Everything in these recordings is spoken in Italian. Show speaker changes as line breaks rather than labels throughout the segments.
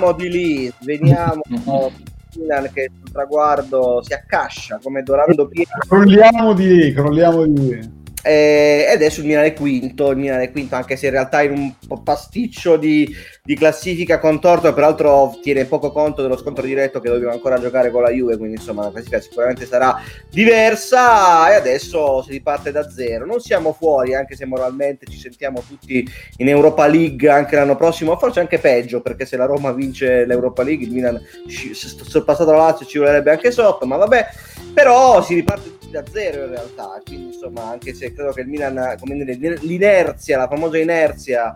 Veniamo di lì, veniamo Milan che sul traguardo si accascia come Dorando
Piero. Crolliamo di lì, crolliamo di lì.
Eh, e adesso il Milan è quinto, il Milan è quinto anche se in realtà in un pasticcio di, di, classifica contorto, peraltro tiene poco conto dello scontro diretto che dobbiamo ancora giocare con la Juve, quindi insomma la classifica sicuramente sarà diversa e adesso si riparte da zero. Non siamo fuori, anche se moralmente ci sentiamo tutti in Europa League anche l'anno prossimo, forse anche peggio, perché se la Roma vince l'Europa League il Milan sorpassato la Lazio ci vorrebbe anche sotto, ma vabbè, però si riparte da zero in realtà, quindi insomma anche se credo che il Milan, come dire, l'inerzia, la famosa inerzia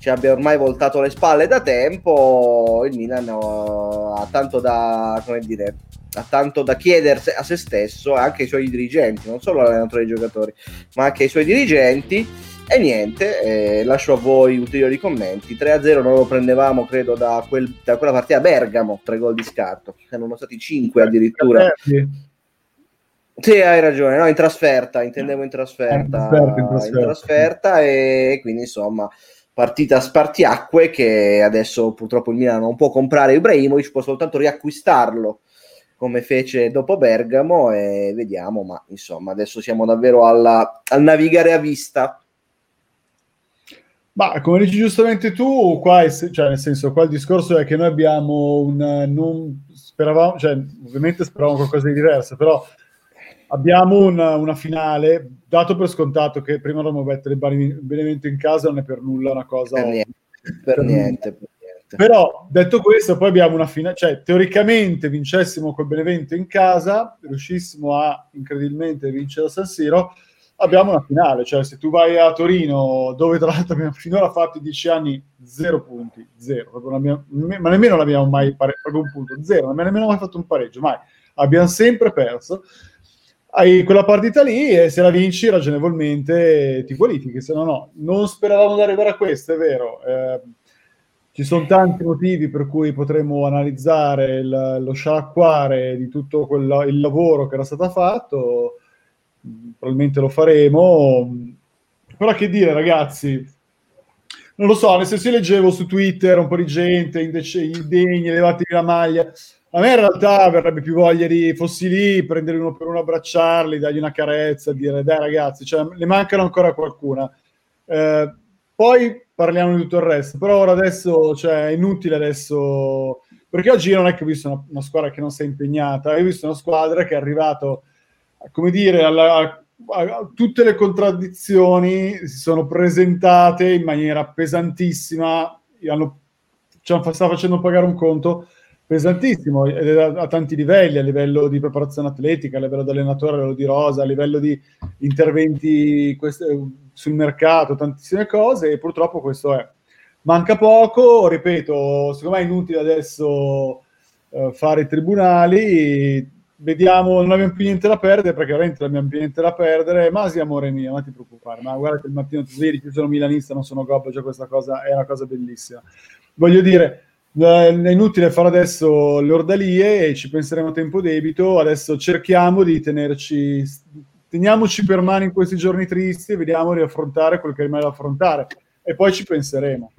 ci abbia ormai voltato le spalle da tempo, il Milan uh, ha tanto da, come dire, ha tanto da chiedersi a se stesso e anche ai suoi dirigenti, non solo all'allenatore dei giocatori, ma anche ai suoi dirigenti. E niente, eh, lascio a voi ulteriori commenti. 3-0 non lo prendevamo, credo, da, quel, da quella partita a Bergamo, tre gol di scarto. Erano stati 5 addirittura. Sì, hai ragione, no, in trasferta, intendevo in trasferta, in trasferta, in trasferta. In trasferta e quindi insomma partita spartiacque che adesso purtroppo il Milan non può comprare Ibrahimovic, può soltanto riacquistarlo come fece dopo Bergamo e vediamo, ma insomma adesso siamo davvero alla, al navigare a vista.
Ma come dici giustamente tu, qua è, cioè nel senso, qua il discorso è che noi abbiamo un non speravamo, cioè ovviamente speravamo qualcosa di diverso, però abbiamo una, una, finale, dato per scontato che prima dobbiamo mettere il Benevento in casa, non è per nulla una cosa...
Per niente, per, niente, per niente.
Però, detto questo, poi abbiamo una finale, cioè teoricamente vincessimo col Benevento in casa, riuscissimo a incredibilmente vincere a San Siro, abbiamo una finale, cioè se tu vai a Torino, dove tra l'altro abbiamo finora fatto i dieci anni, zero punti, zero, abbiamo, ma nemmeno l'abbiamo mai proprio un punto, zero, non abbiamo nemmeno mai fatto un pareggio, mai, abbiamo sempre perso hai quella partita lì e se la vinci ragionevolmente ti qualifichi, se no no. Non speravamo di arrivare a questo, è vero. Eh, ci sono tanti motivi per cui potremmo analizzare il, lo sciacquare di tutto quel, il lavoro che era stato fatto, probabilmente lo faremo. Però che dire ragazzi, non lo so, nel senso io leggevo su Twitter un po' di gente, indegni, levatevi la maglia a me in realtà verrebbe più voglia di fossi lì, prendere uno per uno, abbracciarli, dargli una carezza, dire dai ragazzi, cioè, ne mancano ancora qualcuna. Eh, poi parliamo di tutto il resto, però ora adesso cioè, è inutile adesso, perché oggi non è che ho visto una, una squadra che non si è impegnata, ho visto una squadra che è arrivato, come dire, alla, a, a, tutte le contraddizioni si sono presentate in maniera pesantissima, hanno, ci hanno, sta facendo pagare un conto pesantissimo a, tanti livelli, a livello di preparazione atletica, a livello di allenatore, a livello di rosa, a livello di interventi queste, sul mercato, tantissime cose e purtroppo questo è. Manca poco, ripeto, secondo me è inutile adesso uh, fare i tribunali, vediamo, non abbiamo più niente da perdere perché veramente non abbiamo più niente da perdere, ma sì amore mio, non ti preoccupare, ma guarda che il mattino ti svegli, io sono milanista, non sono gobbo, cioè questa cosa è una cosa bellissima. Voglio dire, è inutile fare adesso le ordalie e ci penseremo a tempo debito. Adesso cerchiamo di tenerci, teniamoci per mano in questi giorni tristi e vediamo di affrontare quel che rimane da affrontare e poi ci penseremo.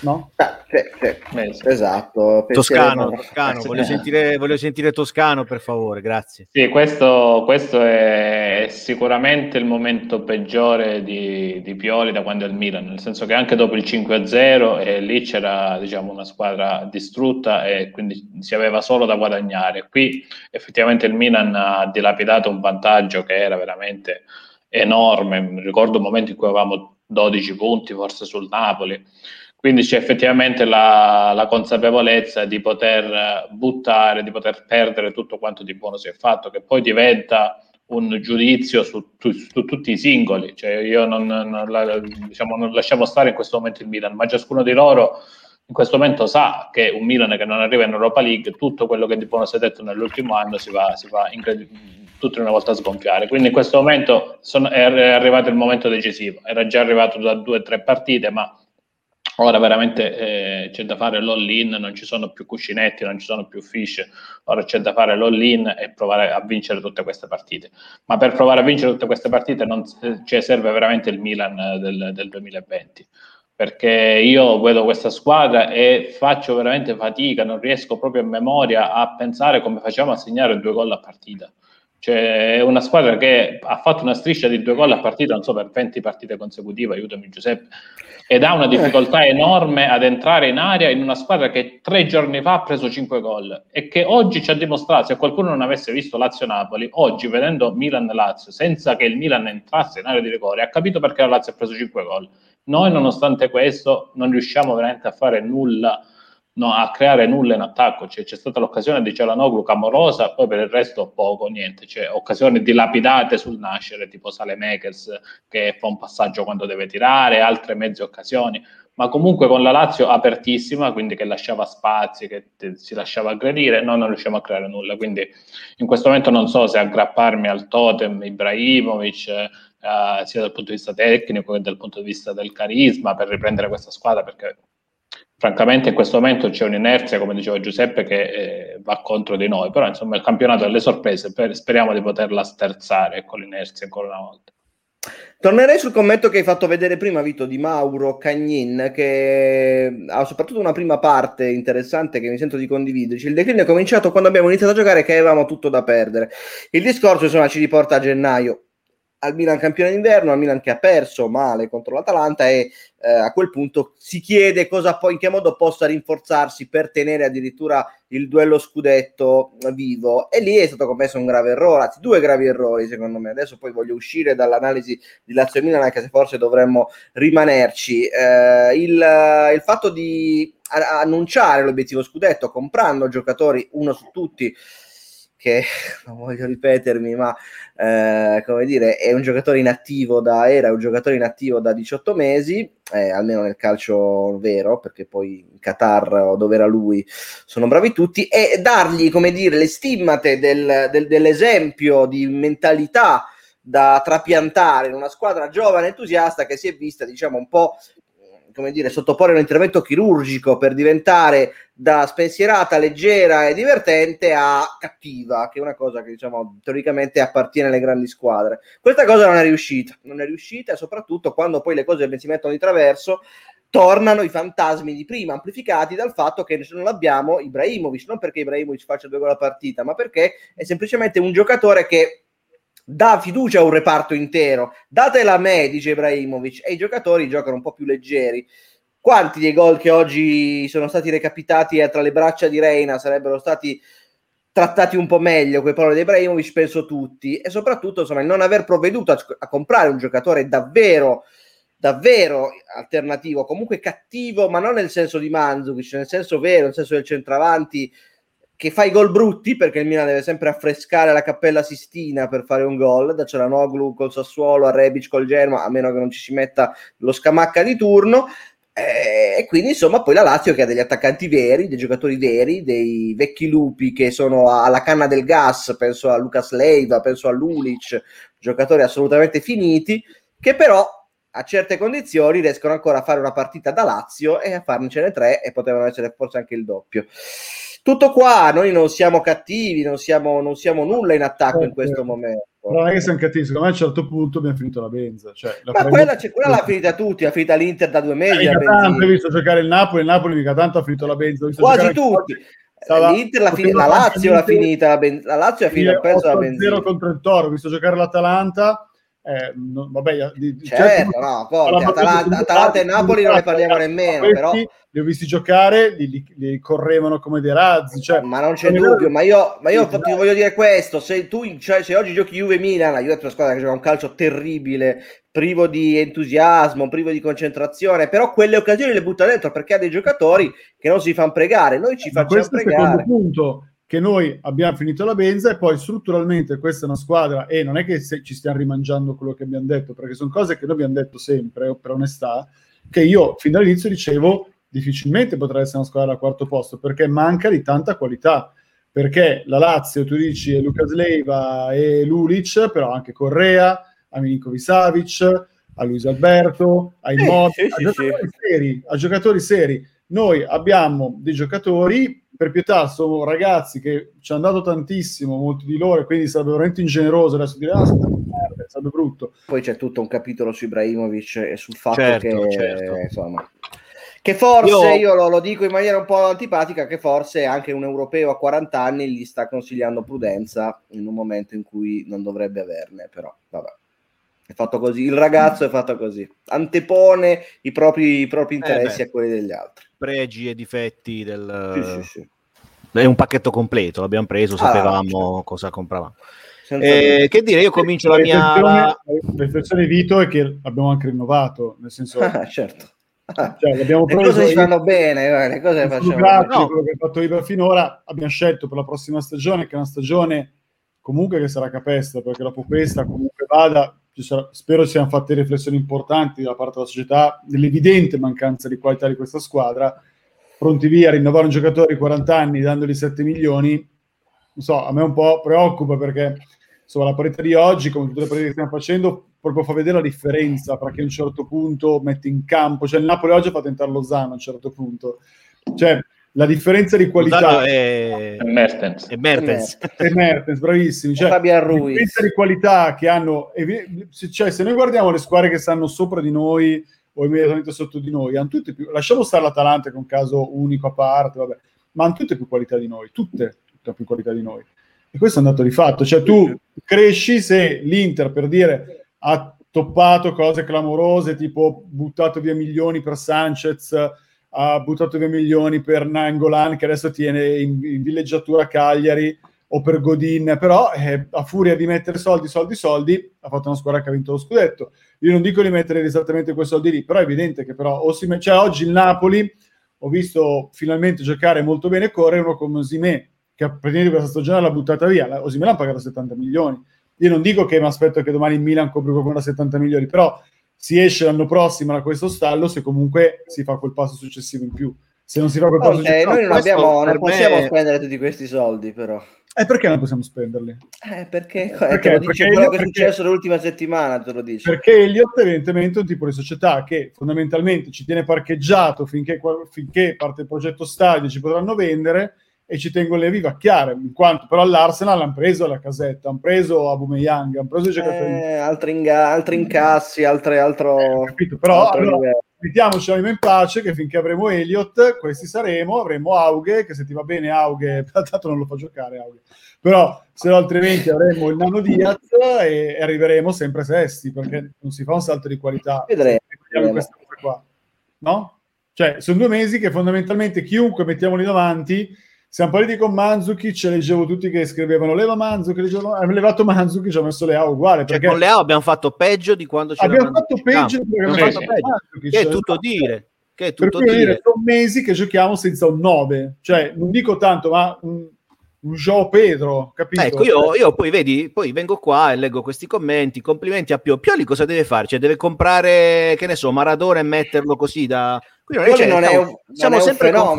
No?
Ah, sì, sì. Esatto.
Toscano, Toscano. Voglio, sentire, voglio sentire Toscano per favore, grazie.
Sì, questo, questo è sicuramente il momento peggiore di, di, Pioli da quando è il Milan, nel senso che anche dopo il 5-0 eh, lì c'era diciamo, una squadra distrutta e quindi si aveva solo da guadagnare. Qui effettivamente il Milan ha dilapidato un vantaggio che era veramente enorme. Ricordo un momento in cui avevamo 12 punti forse sul Napoli quindi c'è effettivamente la, la, consapevolezza di poter buttare, di poter perdere tutto quanto di buono si è fatto, che poi diventa un giudizio su, su, su tutti i singoli. Cioè io non, non, la, diciamo, non lasciamo stare in questo momento il Milan, ma ciascuno di loro in questo momento sa che un Milan che non arriva in Europa League, tutto quello che di buono si è detto nell'ultimo anno si va, si va tutto una volta a sgonfiare. Quindi in questo momento sono, è arrivato il momento decisivo. Era già arrivato da due o tre partite, ma Ora veramente eh, c'è da fare l'all-in, non ci sono più cuscinetti, non ci sono più fish, ora c'è da fare l'all-in e provare a vincere tutte queste partite. Ma per provare a vincere tutte queste partite non, cioè, serve veramente il Milan del, del 2020 perché io vedo questa squadra e faccio veramente fatica, non riesco proprio a memoria a pensare come facciamo a segnare due gol a partita. Cioè, è una squadra che ha fatto una striscia di due gol a partita, non so, per 20 partite consecutive, aiutami Giuseppe, ed ha una difficoltà enorme ad entrare in aria in una squadra che tre giorni fa ha preso 5 gol e che oggi ci ha dimostrato, se qualcuno non avesse visto Lazio-Napoli, oggi vedendo Milan-Lazio, senza che il Milan entrasse in area di rigore, ha capito perché la Lazio ha preso 5 gol. Noi, nonostante questo, non riusciamo veramente a fare nulla no, a creare nulla in attacco. Cioè, c'è stata l'occasione di Celanoglu clamorosa, poi per il resto poco, niente. Cioè, occasioni dilapidate sul nascere, tipo Salemekers che fa un passaggio quando deve tirare, altre mezze occasioni. Ma comunque con la Lazio apertissima, quindi che lasciava spazi, che te, si lasciava aggredire, noi non riusciamo a creare nulla. Quindi in questo momento non so se aggrapparmi al totem Ibrahimovic, eh, sia dal punto di vista tecnico che dal punto di vista del carisma, per riprendere questa squadra, perché francamente in questo momento c'è un'inerzia, come diceva Giuseppe, che eh, va contro di noi, però insomma il campionato delle sorprese, per, speriamo di poterla sterzare con l'inerzia ancora una volta.
Tornerei sul commento che hai fatto vedere prima, Vito, di Mauro Cagnin, che ha soprattutto una prima parte interessante che mi sento di condividere. Il declino è cominciato quando abbiamo iniziato a giocare che avevamo tutto da perdere. Il discorso, insomma, ci riporta a gennaio al Milan campione d'inverno, al Milan che ha perso male contro l'Atalanta e eh, a quel punto si chiede cosa poi, in che modo possa rinforzarsi per tenere addirittura il duello scudetto vivo. E lì è stato commesso un grave errore, anzi due gravi errori secondo me, adesso poi voglio uscire dall'analisi di Lazio Milan anche se forse dovremmo rimanerci, eh, il, il fatto di annunciare l'obiettivo scudetto comprando giocatori uno su tutti che non voglio ripetermi, ma eh, come dire, è un giocatore inattivo da era un giocatore inattivo da 18 mesi, eh, almeno nel calcio vero, perché poi in Qatar dove era lui sono bravi tutti, e dargli, come dire, le stimmate del, del, dell'esempio di mentalità da trapiantare in una squadra giovane entusiasta che si è vista, diciamo, un po' come dire, sottoporre un intervento chirurgico per diventare da spensierata, leggera e divertente a cattiva, che è una cosa che diciamo teoricamente appartiene alle grandi squadre. Questa cosa non è riuscita, non è riuscita soprattutto quando poi le cose si mettono di traverso tornano i fantasmi di prima, amplificati dal fatto che non abbiamo Ibrahimovic, non perché Ibrahimovic faccia due gol a partita, ma perché è semplicemente un giocatore che dà fiducia a un reparto intero. Datela a me, dice Ibrahimovic, e i giocatori giocano un po' più leggeri. Quanti dei gol che oggi sono stati recapitati tra le braccia di Reina sarebbero stati trattati un po' meglio quei parole di Ibrahimovic? Penso tutti. E soprattutto, insomma, il non aver provveduto a, a comprare un giocatore davvero davvero alternativo, comunque cattivo, ma non nel senso di Manzukic, nel senso vero, nel senso del centravanti che fa i gol brutti perché il Milan deve sempre affrescare la cappella Sistina per fare un gol da Ceranoglu col Sassuolo a Rebic col Genoa a meno che non ci si metta lo scamacca di turno eh, e quindi insomma poi la Lazio che ha degli attaccanti veri, dei giocatori veri, dei vecchi lupi che sono alla canna del gas, penso a Lucas Leiva, penso a Lulic, giocatori assolutamente finiti, che però a certe condizioni riescono ancora a fare una partita da Lazio e a farcene tre e potevano essere forse anche il doppio. Tutto qua, noi non siamo cattivi, non siamo, non siamo nulla in attacco in
Eh,
questo
eh.
momento.
Non è che siamo cattivi, secondo me a un certo punto abbiamo finito la benza. Cioè, la
Ma
prendo-
quella, c'è- quella l'ha finita tutti, l'ha finita l'Inter da due
Eh,
mesi. la
tanto, hai visto giocare il Napoli, il Napoli mica tanto ha finito la benza.
Quasi tutti.
Stava-
L'Inter l'ha finita,
poteva
la Lazio l'ha finita, la, ben- la Lazio ha finito pezzo la
8-0
benzina.
contro il Toro, ho visto giocare l'Atalanta. Eh, no, vabbè, di, di-
Certo, no, poi Atalanta- Atalanta e Napoli non ne parliamo nemmeno,
Questi
però-
Li ho visti giocare, li, li- li correvano come dei razzi. Cioè,
ma non c'è
non
dubbio, ma io, ma io ti voglio dire questo, se tu cioè, se oggi giochi Juve-Milan, la Juve è una squadra che gioca un calcio terribile, privo di entusiasmo, privo di concentrazione, però quelle occasioni le butta dentro perché ha dei giocatori che non si fanno pregare, noi ci
Ma
facciamo
questo è il secondo
pregare.
punto che noi abbiamo finito la benza e poi strutturalmente questa è una squadra e non è che se ci stiamo rimangiando quello che abbiamo detto perché sono cose che noi abbiamo detto sempre per onestà che io fin dall'inizio dicevo difficilmente potrà essere una squadra al quarto posto perché manca di tanta qualità perché la Lazio tu dici è Lucas Leiva e Lulic però anche Correa a Milinkovic Savic a Luis Alberto a
Sì,
Immobile
sì,
a
sì,
giocatori
sì.
seri a giocatori seri noi abbiamo dei giocatori, per pietà sono ragazzi che ci hanno dato tantissimo, molti di loro, e quindi sarebbe veramente ingeneroso adesso dire, ah, sarebbe brutto.
Poi c'è tutto un capitolo su Ibrahimovic e sul fatto
Certo,
che
certo.
insomma che forse
Io-
io, lo, lo dico in maniera un po' antipatica che forse anche un europeo a 40 anni gli sta consigliando prudenza in un momento in cui non dovrebbe averne però vabbè è fatto così il ragazzo è fatto così antepone i propri, i propri interessi
beh.
a quelli degli altri
Pregi e difetti del...
sì, sì, sì.
È un pacchetto completo, l'abbiamo preso,
Ah,
sapevamo
certo.
cosa compravamo. Eh, che dire, io comincio la mia...
riflessione,
la-
la riflessione Vito è che l'abbiamo anche rinnovato, nel senso,
Ah, certo Ah,
cioè, l'abbiamo
le cose si
io-
fanno bene eh, le cose le facciamo
di quello che ha fatto Ibra finora abbiamo scelto per la prossima stagione che è una stagione comunque che sarà capesta perché dopo questa comunque vada ci sarà- spero siano fatte riflessioni importanti da parte della società dell'evidente mancanza di qualità di questa squadra. Pronti via a rinnovare un giocatore di 40 anni dandogli 7 milioni non so a me un po' preoccupa perché insomma la parità di oggi come tutte le partite che stiamo facendo proprio fa vedere la differenza tra chi a un certo punto mette in campo cioè il Napoli oggi fa tentare Lozano a un certo punto. Cioè la differenza di qualità
è...
E Mertens.
è Mertens.
e Mertens, bravissimi. Cioè,
Fabian
la differenza di qualità che hanno, cioè, se noi guardiamo le squadre che stanno sopra di noi o immediatamente sotto di noi, hanno tutte più, lasciamo stare l'Atalanta che è un caso unico a parte, vabbè, ma hanno tutte più qualità di noi, tutte, tutte più qualità di noi. E questo è un dato di fatto, cioè tu cresci se l'Inter, per dire, ha toppato cose clamorose, tipo buttato via milioni per Sanchez, ha buttato via milioni per Nangolan che adesso tiene in, in villeggiatura Cagliari o per Godin, però eh, a furia di mettere soldi, soldi, soldi, ha fatto una squadra che ha vinto lo scudetto. Io non dico di mettere esattamente quei soldi lì, però è evidente che però o si me- cioè, oggi il Napoli ho visto finalmente giocare molto bene e correre uno come Osimè, che praticamente questa stagione l'ha buttata via. La- Osimè l'ha pagato 70 milioni. Io non dico che mi aspetto che domani il Milan copri qualcuno da 70 milioni, però si esce l'anno prossimo da questo stallo se comunque si fa quel passo successivo in più. Se non si fa quel passo successivo,
noi non, abbiamo, non possiamo
me-
spendere tutti questi soldi, però.
eh, perché non possiamo spenderli?
Eh, perché, eh,
Perché?
te lo dice
Perché
quello che è
perché-
successo l'ultima settimana, te lo dice.
Perché Elliott evidentemente è un tipo di società che fondamentalmente ci tiene parcheggiato finché, finché parte il progetto stadio ci potranno vendere e ci tengono le vivacchiare, in quanto però all'Arsenal hanno preso la casetta, hanno preso Aubameyang, hanno preso i giocatori
Eh, altri, inga- altri incassi, altre, altro,
capito? Però
altro
allora, mettiamoci l'anima in pace che finché avremo Elliott, questi saremo, avremo Aughe, che se ti va bene Aughe, tanto non lo fa giocare Aughe, però se no altrimenti avremo il Nano Diaz e, e arriveremo sempre sesti, perché non si fa un salto di qualità.
Vedremo,
vediamo questa cosa qua. No? Cioè, sono due mesi che fondamentalmente chiunque mettiamo lì davanti siamo partiti con Manzukic, leggevo tutti che scrivevano leva Manzukic, leggevo, ha levato Manzukic, ci ha messo le A uguale,
Cioè,
perché
con Leao abbiamo fatto peggio di quando c'era
abbiamo fatto peggio di quello
Abbiamo
che
fatto
abbiamo
peggio.
fatto Manzukic.
Che è tutto
Esatto.
dire. Che è
Per
tutto
voglio
dire.
dire, sono mesi che giochiamo senza un 9, cioè non dico tanto, ma un, un Joao Pedro, capito?
Ecco, io, io poi vedi, poi vengo qua e leggo questi commenti. Complimenti a Pio. Pioli cosa deve fare? Cioè, deve comprare, che ne so, Maradona e metterlo così da. Qui non è, cioè,
non è
siamo,
un- non
siamo
è un
sempre con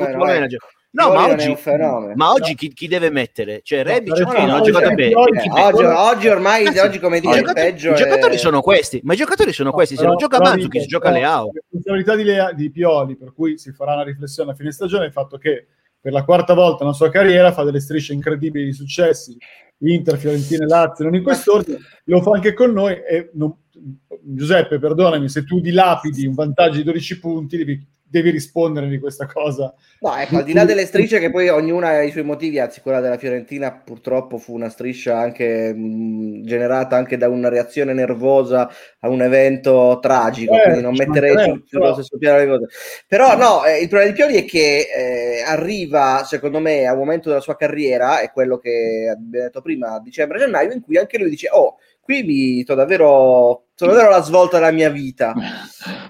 No, ma oggi,
un fenomeno.
ma oggi chi, chi deve mettere? Cioè,
No,
Rebic sì, non ha giocato bene.
Pioli-
Eh, oggi, oggi ormai,
Ragazzi,
oggi come
i
dire, il
giocatori,
peggio
i giocatori
è-
sono questi, ma i giocatori sono questi. Se
Però-
non gioca Manzukic,
dico,
si gioca Leao.
La responsabilità di, Lea- di Pioli, per cui si farà una riflessione a fine stagione, è il fatto che per la quarta volta nella sua carriera fa delle strisce incredibili di successi, Inter, Fiorentina e Lazio, non in quest'ordine, lo fa anche con noi e non, Giuseppe, perdonami, se tu dilapidi un vantaggio di 12 punti, devi devi rispondere di questa cosa.
No, ecco, al di là delle strisce che poi ognuna ha i suoi motivi, anzi quella della Fiorentina purtroppo fu una striscia anche mh, generata anche da una reazione nervosa a un evento tragico, eh, quindi non metterei sul, sullo stesso piano le cose. Però no, eh, il problema di Pioli è che eh, arriva, secondo me, a un momento della sua carriera, è quello che abbiamo detto prima, dicembre-gennaio, in cui anche lui dice, oh, qui mi sto davvero, sono davvero la svolta della mia vita.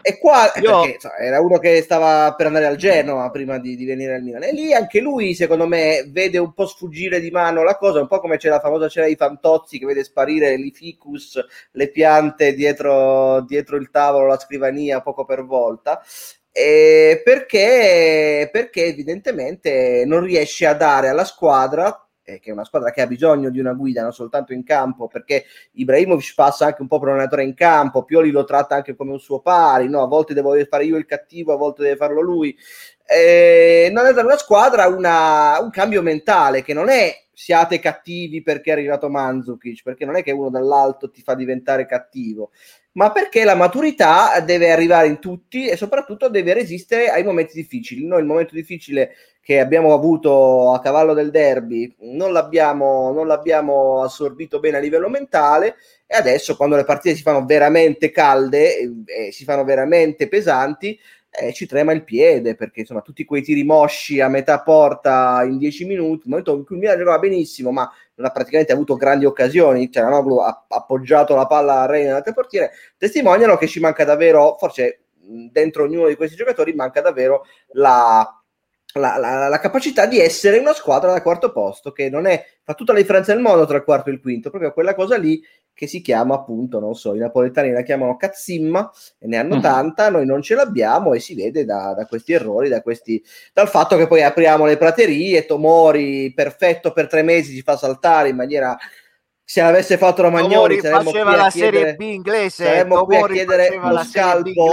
E qua Io... perché, so, era uno che stava per andare al Genoa prima di, di, venire al Milan. E lì anche lui, secondo me, vede un po' sfuggire di mano la cosa, un po' come c'è la famosa cena dei fantozzi che vede sparire l'ificus, le piante dietro, dietro il tavolo, la scrivania, poco per volta. Eh, perché, perché evidentemente non riesce a dare alla squadra eh, che è una squadra che ha bisogno di una guida non soltanto in campo, perché Ibrahimovic passa anche un po' per un allenatore in campo, Pioli lo tratta anche come un suo pari, no? a volte devo fare io il cattivo, a volte deve farlo lui. Eh, non è da una squadra una, un cambio mentale che non è siate cattivi perché è arrivato Manzukic, perché non è che uno dall'alto ti fa diventare cattivo, ma perché la maturità deve arrivare in tutti e soprattutto deve resistere ai momenti difficili. Noi il momento difficile che abbiamo avuto a cavallo del derby non l'abbiamo, non l'abbiamo assorbito bene a livello mentale e adesso quando le partite si fanno veramente calde e, e si fanno veramente pesanti eh, ci trema il piede perché insomma tutti quei tiri mosci a metà porta in dieci minuti, il momento in cui il Milan giocava benissimo ma non ha praticamente avuto grandi occasioni, cioè Noglu ha appoggiato la palla a Reina nell'altro portiere, testimoniano che ci manca davvero, forse dentro ognuno di questi giocatori manca davvero la, la, la, la, capacità di essere una squadra da quarto posto che non è fa tutta la differenza del mondo tra il quarto e il quinto, proprio quella cosa lì che si chiama appunto, non so, i napoletani la chiamano cazzimma e ne hanno mm. tanta, noi non ce l'abbiamo e si vede da, da, questi errori, da questi, dal fatto che poi apriamo le praterie, Tomori perfetto per tre mesi ci fa saltare in maniera se avesse fatto Romagnoli
faceva la Serie B inglese
saremmo qui a chiedere lo scalpo,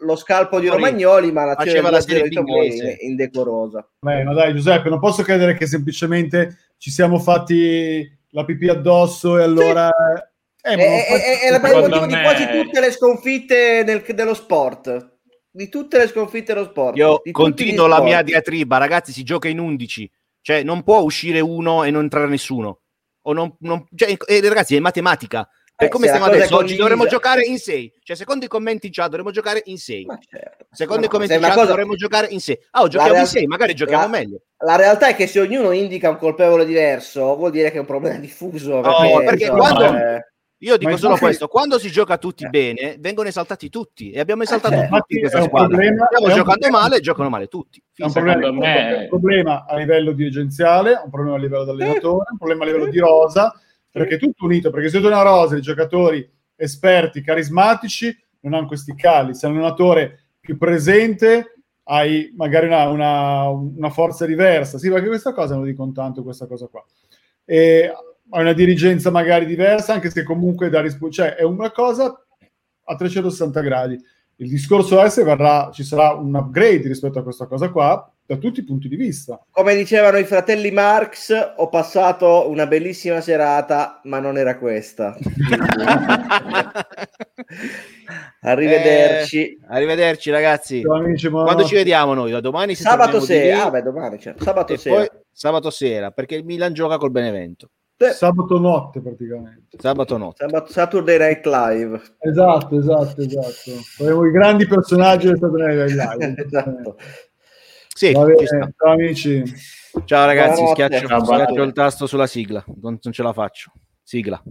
lo scalpo di Romagnoli ma
l'azione la Serie B inglese
è indecorosa
Beh, ma dai Giuseppe non posso credere che semplicemente ci siamo fatti la pipì addosso e allora sì
eh, è, è, è, è il motivo di quasi tutte le sconfitte del, dello sport. Di tutte le sconfitte dello sport.
Io continuo la mia diatriba, ragazzi, si gioca in 11. Cioè, non può uscire uno e non entrare nessuno. O non, non, cioè, eh, ragazzi, è matematica. Per eh, come stiamo adesso, oggi dovremmo giocare in 6. Cioè, secondo i commenti in chat dovremmo giocare in 6. Certo. Secondo no, i commenti in chat cosa... dovremmo giocare in 6. Ah, oh, giochiamo real... in 6, magari giochiamo
la...
meglio.
La realtà è che se ognuno indica un colpevole diverso, vuol dire che è un problema diffuso.
Perché, oh, perché quando... Eh io dico solo infatti... questo: quando si gioca tutti eh. bene, vengono esaltati tutti e abbiamo esaltato eh, tutti questa squadra. Problema, Stiamo giocando problema. male, giocano male tutti.
È un problema, me... un problema, a livello dirigenziale, un problema a livello dell'allenatore, un problema a livello di rosa, perché è tutto unito. Perché se tu hai una rosa di giocatori esperti, carismatici, non hanno questi cali. Se è un allenatore più presente, hai magari una, una, una forza diversa. Sì, perché questa cosa non dicono tanto, questa cosa qua. E ha una dirigenza magari diversa, anche se comunque da risposta, cioè è una cosa a 360 gradi. Il discorso è se verrà, ci sarà un upgrade rispetto a questa cosa qua, da tutti i punti di vista.
Come dicevano i fratelli Marx, ho passato una bellissima serata, ma non era questa. arrivederci.
Eh, arrivederci ragazzi. Amici, Quando ci vediamo noi? Da domani
Sabato sera. Ah, beh, domani, certo. Sabato sera.
sabato sera, perché il Milan gioca col Benevento.
Sabato notte praticamente.
Sabato notte.
Sabato, Saturday Night Live.
Esatto, esatto, esatto. Faremo i grandi personaggi del Saturday Night Live. esatto.
Sì,
bene, ciao amici.
Ciao ragazzi, schiaccio, schiaccio il tasto sulla sigla, non, non ce la faccio. Sigla.